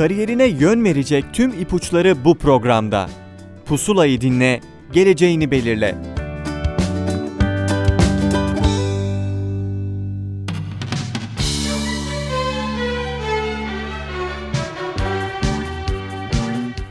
Kariyerine yön verecek tüm ipuçları bu programda. Pusulayı dinle, geleceğini belirle.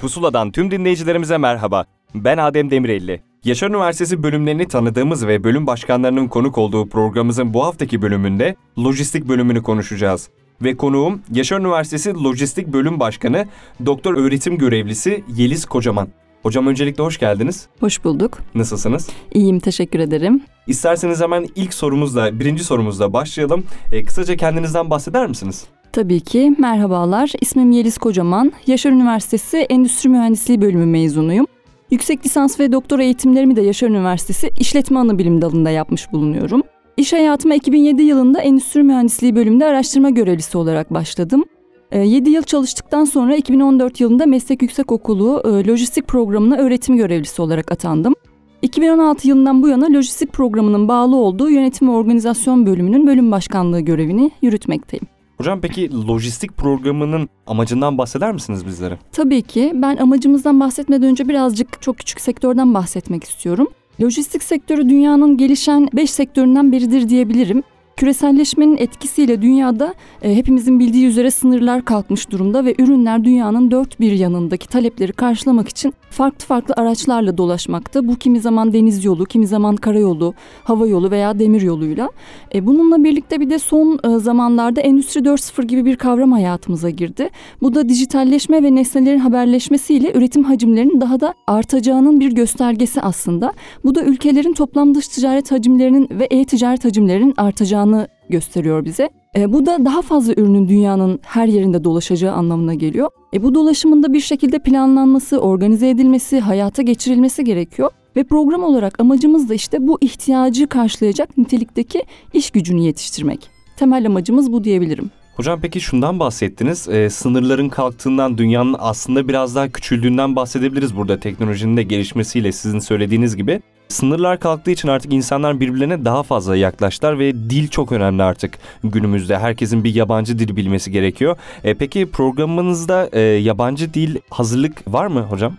Pusula'dan tüm dinleyicilerimize merhaba. Ben Adem Demirelli. Yaşar Üniversitesi bölümlerini tanıdığımız ve bölüm başkanlarının konuk olduğu programımızın bu haftaki bölümünde lojistik bölümünü konuşacağız. Ve konuğum Yaşar Üniversitesi Lojistik Bölüm Başkanı Doktor Öğretim Görevlisi Yeliz Kocaman. Hocam öncelikle hoş geldiniz. Hoş bulduk. Nasılsınız? İyiyim, teşekkür ederim. İsterseniz hemen ilk sorumuzla, birinci sorumuzla başlayalım. E, kısaca kendinizden bahseder misiniz? Tabii ki. Merhabalar. İsmim Yeliz Kocaman. Yaşar Üniversitesi Endüstri Mühendisliği bölümü mezunuyum. Yüksek lisans ve doktora eğitimlerimi de Yaşar Üniversitesi İşletme Anabilim dalında yapmış bulunuyorum. İş hayatıma 2007 yılında Endüstri Mühendisliği bölümünde araştırma görevlisi olarak başladım. 7 ee, yıl çalıştıktan sonra 2014 yılında Meslek Yüksekokulu e, Lojistik Programı'na öğretim görevlisi olarak atandım. 2016 yılından bu yana lojistik programının bağlı olduğu yönetim ve organizasyon bölümünün bölüm başkanlığı görevini yürütmekteyim. Hocam peki lojistik programının amacından bahseder misiniz bizlere? Tabii ki. Ben amacımızdan bahsetmeden önce birazcık çok küçük sektörden bahsetmek istiyorum. Lojistik sektörü dünyanın gelişen 5 sektöründen biridir diyebilirim. Küreselleşmenin etkisiyle dünyada e, hepimizin bildiği üzere sınırlar kalkmış durumda ve ürünler dünyanın dört bir yanındaki talepleri karşılamak için farklı farklı araçlarla dolaşmakta. Bu kimi zaman deniz yolu, kimi zaman karayolu, hava yolu veya demir yoluyla. E, bununla birlikte bir de son e, zamanlarda Endüstri 4.0 gibi bir kavram hayatımıza girdi. Bu da dijitalleşme ve nesnelerin haberleşmesiyle üretim hacimlerinin daha da artacağının bir göstergesi aslında. Bu da ülkelerin toplam dış ticaret hacimlerinin ve e-ticaret hacimlerinin artacağını gösteriyor bize. E, bu da daha fazla ürünün dünyanın her yerinde dolaşacağı anlamına geliyor. E, bu dolaşımında bir şekilde planlanması, organize edilmesi, hayata geçirilmesi gerekiyor. Ve program olarak amacımız da işte bu ihtiyacı karşılayacak nitelikteki iş gücünü yetiştirmek. Temel amacımız bu diyebilirim. Hocam peki şundan bahsettiniz. E, sınırların kalktığından, dünyanın aslında biraz daha küçüldüğünden bahsedebiliriz burada teknolojinin de gelişmesiyle sizin söylediğiniz gibi. Sınırlar kalktığı için artık insanlar birbirlerine daha fazla yaklaştılar ve dil çok önemli artık günümüzde. Herkesin bir yabancı dil bilmesi gerekiyor. E, peki programınızda e, yabancı dil hazırlık var mı hocam?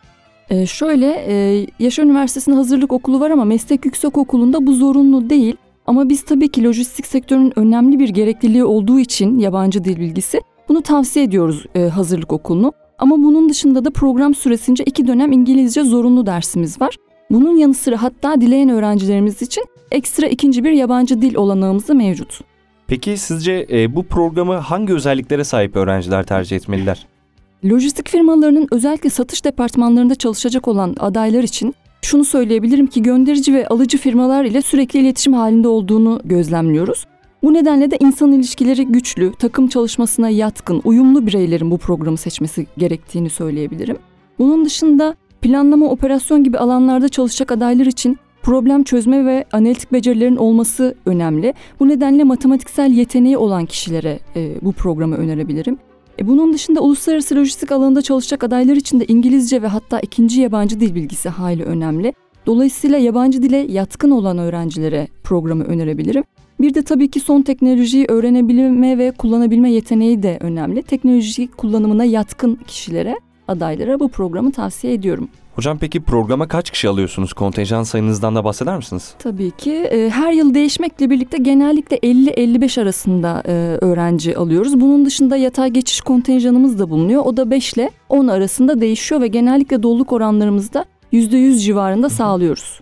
Ee, şöyle, e, Yaşar Üniversitesi'nde hazırlık okulu var ama meslek yüksek okulunda bu zorunlu değil. Ama biz tabii ki lojistik sektörünün önemli bir gerekliliği olduğu için yabancı dil bilgisi bunu tavsiye ediyoruz e, hazırlık okulunu. Ama bunun dışında da program süresince iki dönem İngilizce zorunlu dersimiz var. Bunun yanı sıra hatta dileyen öğrencilerimiz için ekstra ikinci bir yabancı dil olanağımız da mevcut. Peki sizce e, bu programı hangi özelliklere sahip öğrenciler tercih etmeliler? Lojistik firmalarının özellikle satış departmanlarında çalışacak olan adaylar için şunu söyleyebilirim ki gönderici ve alıcı firmalar ile sürekli iletişim halinde olduğunu gözlemliyoruz. Bu nedenle de insan ilişkileri güçlü, takım çalışmasına yatkın, uyumlu bireylerin bu programı seçmesi gerektiğini söyleyebilirim. Bunun dışında planlama, operasyon gibi alanlarda çalışacak adaylar için problem çözme ve analitik becerilerin olması önemli. Bu nedenle matematiksel yeteneği olan kişilere e, bu programı önerebilirim. E, bunun dışında uluslararası lojistik alanında çalışacak adaylar için de İngilizce ve hatta ikinci yabancı dil bilgisi hayli önemli. Dolayısıyla yabancı dile yatkın olan öğrencilere programı önerebilirim. Bir de tabii ki son teknolojiyi öğrenebilme ve kullanabilme yeteneği de önemli. Teknoloji kullanımına yatkın kişilere, adaylara bu programı tavsiye ediyorum. Hocam peki programa kaç kişi alıyorsunuz? Kontenjan sayınızdan da bahseder misiniz? Tabii ki. E, her yıl değişmekle birlikte genellikle 50-55 arasında e, öğrenci alıyoruz. Bunun dışında yatay geçiş kontenjanımız da bulunuyor. O da 5 ile 10 arasında değişiyor ve genellikle doluluk oranlarımızda %100 civarında sağlıyoruz.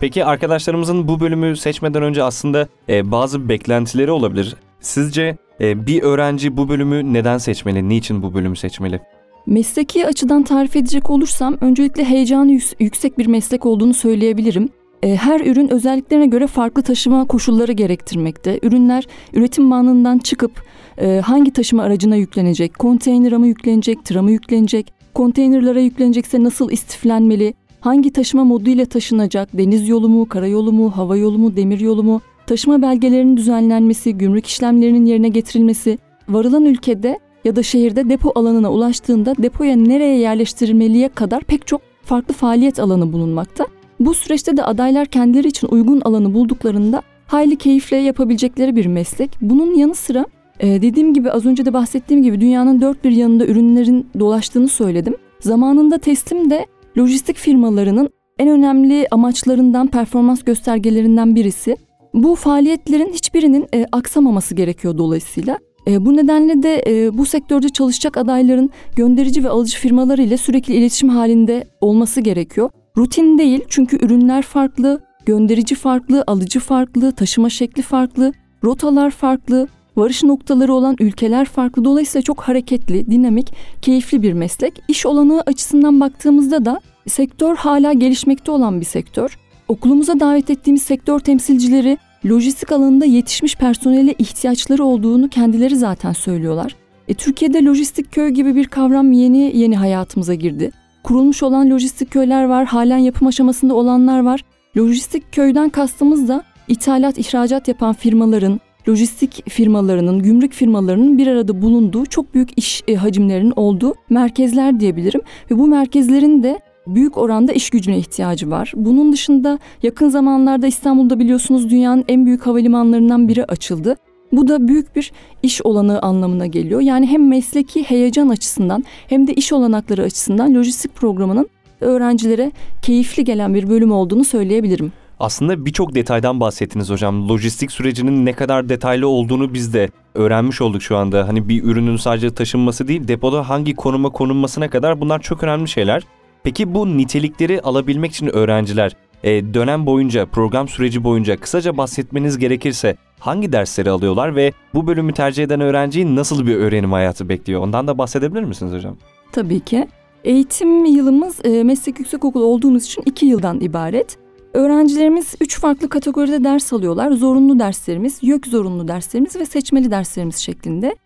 Peki arkadaşlarımızın bu bölümü seçmeden önce aslında e, bazı beklentileri olabilir. Sizce bir öğrenci bu bölümü neden seçmeli? Niçin bu bölümü seçmeli? Mesleki açıdan tarif edecek olursam öncelikle heyecanı yüksek bir meslek olduğunu söyleyebilirim. E, her ürün özelliklerine göre farklı taşıma koşulları gerektirmekte. Ürünler üretim bandından çıkıp e, hangi taşıma aracına yüklenecek, konteynere mı yüklenecek, tıra mı yüklenecek, konteynerlara yüklenecekse nasıl istiflenmeli, hangi taşıma modu ile taşınacak, deniz yolu mu, karayolu mu, hava yolu mu, demir yolu mu, taşıma belgelerinin düzenlenmesi, gümrük işlemlerinin yerine getirilmesi, varılan ülkede ya da şehirde depo alanına ulaştığında depoya nereye yerleştirilmeliye kadar pek çok farklı faaliyet alanı bulunmakta. Bu süreçte de adaylar kendileri için uygun alanı bulduklarında hayli keyifle yapabilecekleri bir meslek. Bunun yanı sıra Ee, dediğim gibi az önce de bahsettiğim gibi dünyanın dört bir yanında ürünlerin dolaştığını söyledim. Zamanında teslim de lojistik firmalarının en önemli amaçlarından, performans göstergelerinden birisi. Bu faaliyetlerin hiçbirinin e, aksamaması gerekiyor dolayısıyla. E, bu nedenle de e, bu sektörde çalışacak adayların gönderici ve alıcı firmalar ile sürekli iletişim halinde olması gerekiyor. Rutin değil çünkü ürünler farklı, gönderici farklı, alıcı farklı, taşıma şekli farklı, rotalar farklı, varış noktaları olan ülkeler farklı. Dolayısıyla çok hareketli, dinamik, keyifli bir meslek. İş olanağı açısından baktığımızda da sektör hala gelişmekte olan bir sektör. Okulumuza davet ettiğimiz sektör temsilcileri lojistik alanında yetişmiş personele ihtiyaçları olduğunu kendileri zaten söylüyorlar. E, Türkiye'de lojistik köy gibi bir kavram yeni yeni hayatımıza girdi. Kurulmuş olan lojistik köyler var, halen yapım aşamasında olanlar var. Lojistik köyden kastımız da ithalat, ihracat yapan firmaların, lojistik firmalarının, gümrük firmalarının bir arada bulunduğu çok büyük iş e, hacimlerinin olduğu merkezler diyebilirim. Ve bu merkezlerin de büyük oranda iş gücüne ihtiyacı var. Bunun dışında yakın zamanlarda İstanbul'da biliyorsunuz dünyanın en büyük havalimanlarından biri açıldı. Bu da büyük bir iş olanağı anlamına geliyor. Yani hem mesleki heyecan açısından hem de iş olanakları açısından lojistik programının öğrencilere keyifli gelen bir bölüm olduğunu söyleyebilirim. Aslında birçok detaydan bahsettiniz hocam. Lojistik sürecinin ne kadar detaylı olduğunu biz de öğrenmiş olduk şu anda. Hani bir ürünün sadece taşınması değil, depoda hangi konuma konulmasına kadar bunlar çok önemli şeyler. Peki bu nitelikleri alabilmek için öğrenciler e, dönem boyunca, program süreci boyunca kısaca bahsetmeniz gerekirse hangi dersleri alıyorlar ve bu bölümü tercih eden öğrenciyi nasıl bir öğrenim hayatı bekliyor? Ondan da bahsedebilir misiniz hocam? Tabii ki. Eğitim yılımız e, meslek yüksekokulu olduğumuz için iki yıldan ibaret. Öğrencilerimiz üç farklı kategoride ders alıyorlar. Zorunlu derslerimiz, YÖK zorunlu derslerimiz ve seçmeli derslerimiz şeklinde.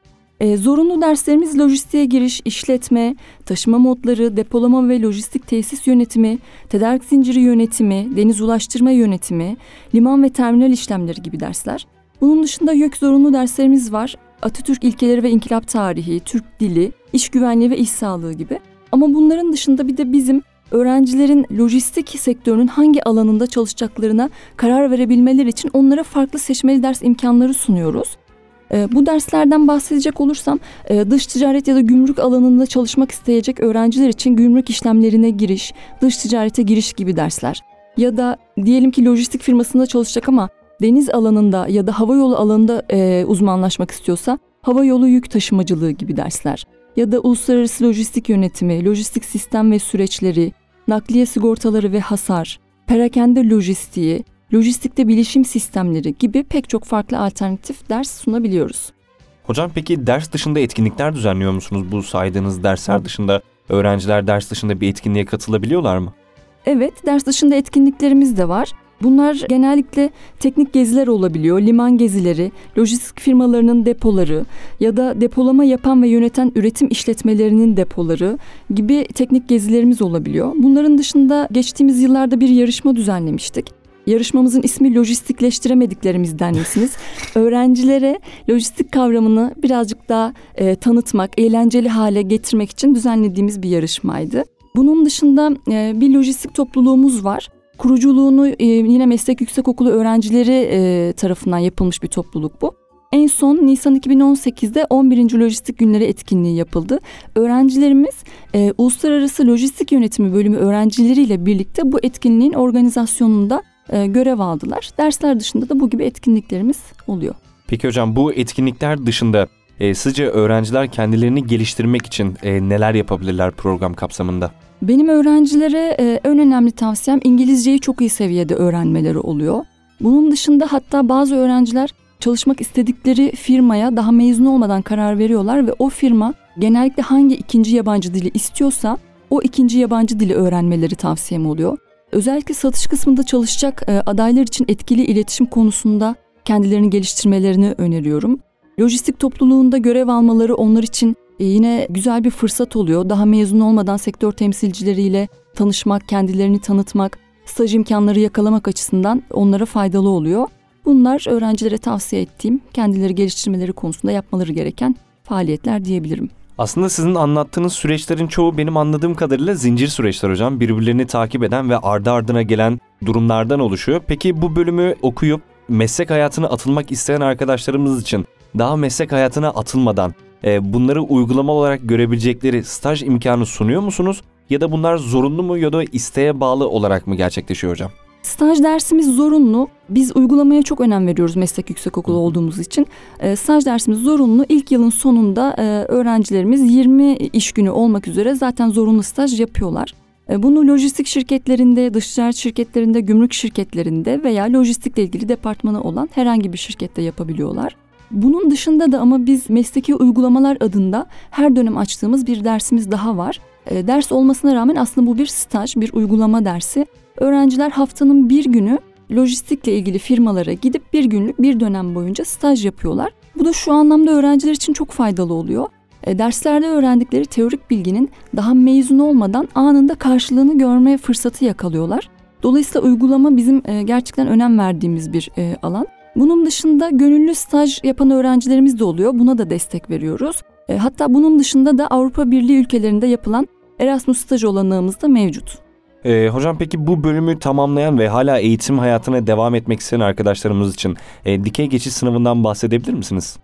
E, zorunlu derslerimiz lojistiğe giriş, işletme, taşıma modları, depolama ve lojistik tesis yönetimi, tedarik zinciri yönetimi, deniz ulaştırma yönetimi, liman ve terminal işlemleri gibi dersler. Bunun dışında YÖK zorunlu derslerimiz var. Atatürk ilkeleri ve inkılap tarihi, Türk dili, iş güvenliği ve iş sağlığı gibi. Ama bunların dışında bir de bizim öğrencilerin lojistik sektörünün hangi alanında çalışacaklarına karar verebilmeleri için onlara farklı seçmeli ders imkanları sunuyoruz. E, bu derslerden bahsedecek olursam e, dış ticaret ya da gümrük alanında çalışmak isteyecek öğrenciler için gümrük işlemlerine giriş, dış ticarete giriş gibi dersler. Ya da diyelim ki lojistik firmasında çalışacak ama deniz alanında ya da hava yolu alanında e, uzmanlaşmak istiyorsa hava yolu yük taşımacılığı gibi dersler. Ya da uluslararası lojistik yönetimi, lojistik sistem ve süreçleri, nakliye sigortaları ve hasar, perakende lojistiği, lojistikte bilişim sistemleri gibi pek çok farklı alternatif ders sunabiliyoruz. Hocam peki ders dışında etkinlikler düzenliyor musunuz? Bu saydığınız dersler dışında öğrenciler ders dışında bir etkinliğe katılabiliyorlar mı? Evet, ders dışında etkinliklerimiz de var. Bunlar genellikle teknik geziler olabiliyor, liman gezileri, lojistik firmalarının depoları ya da depolama yapan ve yöneten üretim işletmelerinin depoları gibi teknik gezilerimiz olabiliyor. Bunların dışında geçtiğimiz yıllarda bir yarışma düzenlemiştik. Yarışmamızın ismi lojistikleştiremediklerimizden misiniz? Öğrencilere lojistik kavramını birazcık daha e, tanıtmak, eğlenceli hale getirmek için düzenlediğimiz bir yarışmaydı. Bunun dışında e, bir lojistik topluluğumuz var. Kuruculuğunu e, yine meslek yüksekokulu öğrencileri e, tarafından yapılmış bir topluluk bu. En son Nisan 2018'de 11. Lojistik Günleri etkinliği yapıldı. Öğrencilerimiz e, Uluslararası Lojistik Yönetimi bölümü öğrencileriyle birlikte bu etkinliğin organizasyonunda e, görev aldılar. Dersler dışında da bu gibi etkinliklerimiz oluyor. Peki hocam bu etkinlikler dışında e, sizce öğrenciler kendilerini geliştirmek için e, neler yapabilirler program kapsamında? Benim öğrencilere e, en önemli tavsiyem İngilizceyi çok iyi seviyede öğrenmeleri oluyor. Bunun dışında hatta bazı öğrenciler çalışmak istedikleri firmaya daha mezun olmadan karar veriyorlar ve o firma genellikle hangi ikinci yabancı dili istiyorsa o ikinci yabancı dili öğrenmeleri tavsiyem oluyor. Özellikle satış kısmında çalışacak e, adaylar için etkili iletişim konusunda kendilerini geliştirmelerini öneriyorum. Lojistik topluluğunda görev almaları onlar için e, yine güzel bir fırsat oluyor. Daha mezun olmadan sektör temsilcileriyle tanışmak, kendilerini tanıtmak, staj imkanları yakalamak açısından onlara faydalı oluyor. Bunlar öğrencilere tavsiye ettiğim, kendileri geliştirmeleri konusunda yapmaları gereken faaliyetler diyebilirim. Aslında sizin anlattığınız süreçlerin çoğu benim anladığım kadarıyla zincir süreçler hocam. Birbirlerini takip eden ve ardı ardına gelen durumlardan oluşuyor. Peki bu bölümü okuyup meslek hayatına atılmak isteyen arkadaşlarımız için daha meslek hayatına atılmadan e, bunları uygulama olarak görebilecekleri staj imkanı sunuyor musunuz? Ya da bunlar zorunlu mu ya da isteğe bağlı olarak mı gerçekleşiyor hocam? Staj dersimiz zorunlu. Biz uygulamaya çok önem veriyoruz meslek yüksekokulu olduğumuz için. E, staj dersimiz zorunlu. İlk yılın sonunda e, öğrencilerimiz 20 iş günü olmak üzere zaten zorunlu staj yapıyorlar. E, bunu lojistik şirketlerinde, dış ticaret şirketlerinde, gümrük şirketlerinde veya lojistikle ilgili departmanı olan herhangi bir şirkette yapabiliyorlar. Bunun dışında da ama biz mesleki uygulamalar adında her dönem açtığımız bir dersimiz daha var. E, ders olmasına rağmen aslında bu bir staj, bir uygulama dersi. Öğrenciler haftanın bir günü lojistikle ilgili firmalara gidip bir günlük bir dönem boyunca staj yapıyorlar. Bu da şu anlamda öğrenciler için çok faydalı oluyor. E, derslerde öğrendikleri teorik bilginin daha mezun olmadan anında karşılığını görmeye fırsatı yakalıyorlar. Dolayısıyla uygulama bizim e, gerçekten önem verdiğimiz bir e, alan. Bunun dışında gönüllü staj yapan öğrencilerimiz de oluyor. Buna da destek veriyoruz. E, hatta bunun dışında da Avrupa Birliği ülkelerinde yapılan Erasmus staj olanağımız da mevcut. E, hocam peki bu bölümü tamamlayan ve hala eğitim hayatına devam etmek isteyen arkadaşlarımız için e, dikey geçiş sınavından bahsedebilir misiniz?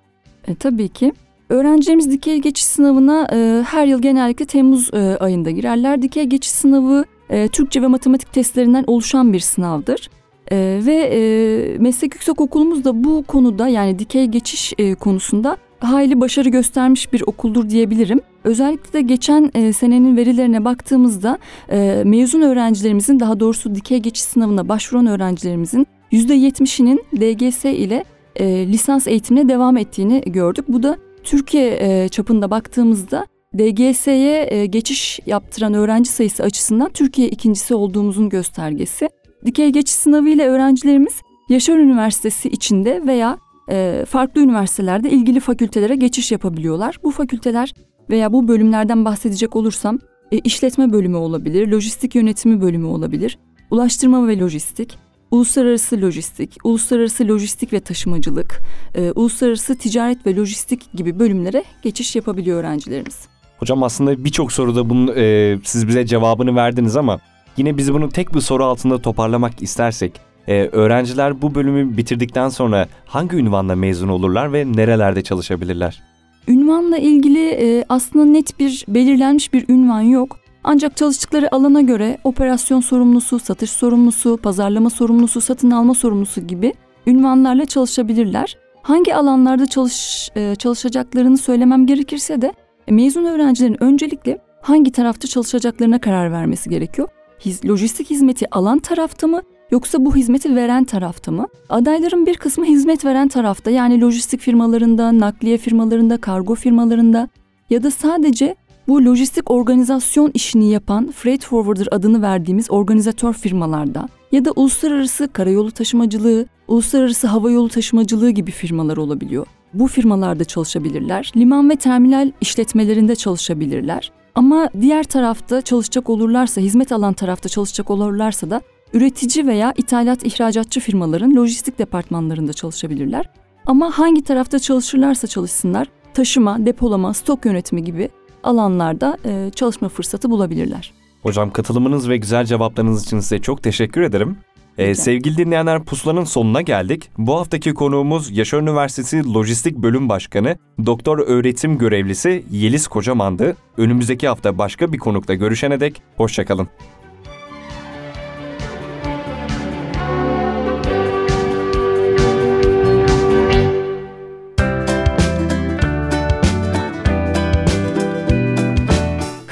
E, tabii ki. Öğrencilerimiz dikey geçiş sınavına e, her yıl genellikle Temmuz e, ayında girerler. Dikey geçiş sınavı e, Türkçe ve matematik testlerinden oluşan bir sınavdır. E, ve e, meslek yüksek okulumuz da bu konuda yani dikey geçiş e, konusunda hayli başarı göstermiş bir okuldur diyebilirim. Özellikle de geçen e, senenin verilerine baktığımızda e, mezun öğrencilerimizin daha doğrusu dikey geçiş sınavına başvuran öğrencilerimizin %70'inin DGS ile e, lisans eğitimine devam ettiğini gördük. Bu da Türkiye e, çapında baktığımızda DGS'ye e, geçiş yaptıran öğrenci sayısı açısından Türkiye ikincisi olduğumuzun göstergesi. Dikey geçiş sınavı ile öğrencilerimiz Yaşar Üniversitesi içinde veya e, farklı üniversitelerde ilgili fakültelere geçiş yapabiliyorlar. Bu fakülteler veya bu bölümlerden bahsedecek olursam e, işletme bölümü olabilir, lojistik yönetimi bölümü olabilir, ulaştırma ve lojistik, uluslararası lojistik, uluslararası lojistik ve taşımacılık, e, uluslararası ticaret ve lojistik gibi bölümlere geçiş yapabiliyor öğrencilerimiz. Hocam aslında birçok soruda bunun e, siz bize cevabını verdiniz ama yine biz bunu tek bir soru altında toparlamak istersek e, öğrenciler bu bölümü bitirdikten sonra hangi ünvanla mezun olurlar ve nerelerde çalışabilirler? Ünvanla ilgili e, aslında net bir belirlenmiş bir ünvan yok. Ancak çalıştıkları alana göre operasyon sorumlusu, satış sorumlusu, pazarlama sorumlusu, satın alma sorumlusu gibi ünvanlarla çalışabilirler. Hangi alanlarda çalış, e, çalışacaklarını söylemem gerekirse de e, mezun öğrencilerin öncelikle hangi tarafta çalışacaklarına karar vermesi gerekiyor. Hiz, lojistik hizmeti alan tarafta mı yoksa bu hizmeti veren tarafta mı? Adayların bir kısmı hizmet veren tarafta yani lojistik firmalarında, nakliye firmalarında, kargo firmalarında ya da sadece bu lojistik organizasyon işini yapan freight forwarder adını verdiğimiz organizatör firmalarda ya da uluslararası karayolu taşımacılığı, uluslararası hava yolu taşımacılığı gibi firmalar olabiliyor. Bu firmalarda çalışabilirler. Liman ve terminal işletmelerinde çalışabilirler. Ama diğer tarafta çalışacak olurlarsa, hizmet alan tarafta çalışacak olurlarsa da üretici veya ithalat ihracatçı firmaların lojistik departmanlarında çalışabilirler. Ama hangi tarafta çalışırlarsa çalışsınlar, taşıma, depolama, stok yönetimi gibi alanlarda e, çalışma fırsatı bulabilirler. Hocam katılımınız ve güzel cevaplarınız için size çok teşekkür ederim. Ee, sevgili dinleyenler pusulanın sonuna geldik. Bu haftaki konuğumuz Yaşar Üniversitesi Lojistik Bölüm Başkanı, Doktor Öğretim Görevlisi Yeliz Kocaman'dı. Önümüzdeki hafta başka bir konukla görüşene dek hoşçakalın.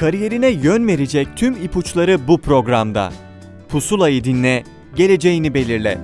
Kariyerine yön verecek tüm ipuçları bu programda. Pusulayı dinle, geleceğini belirle.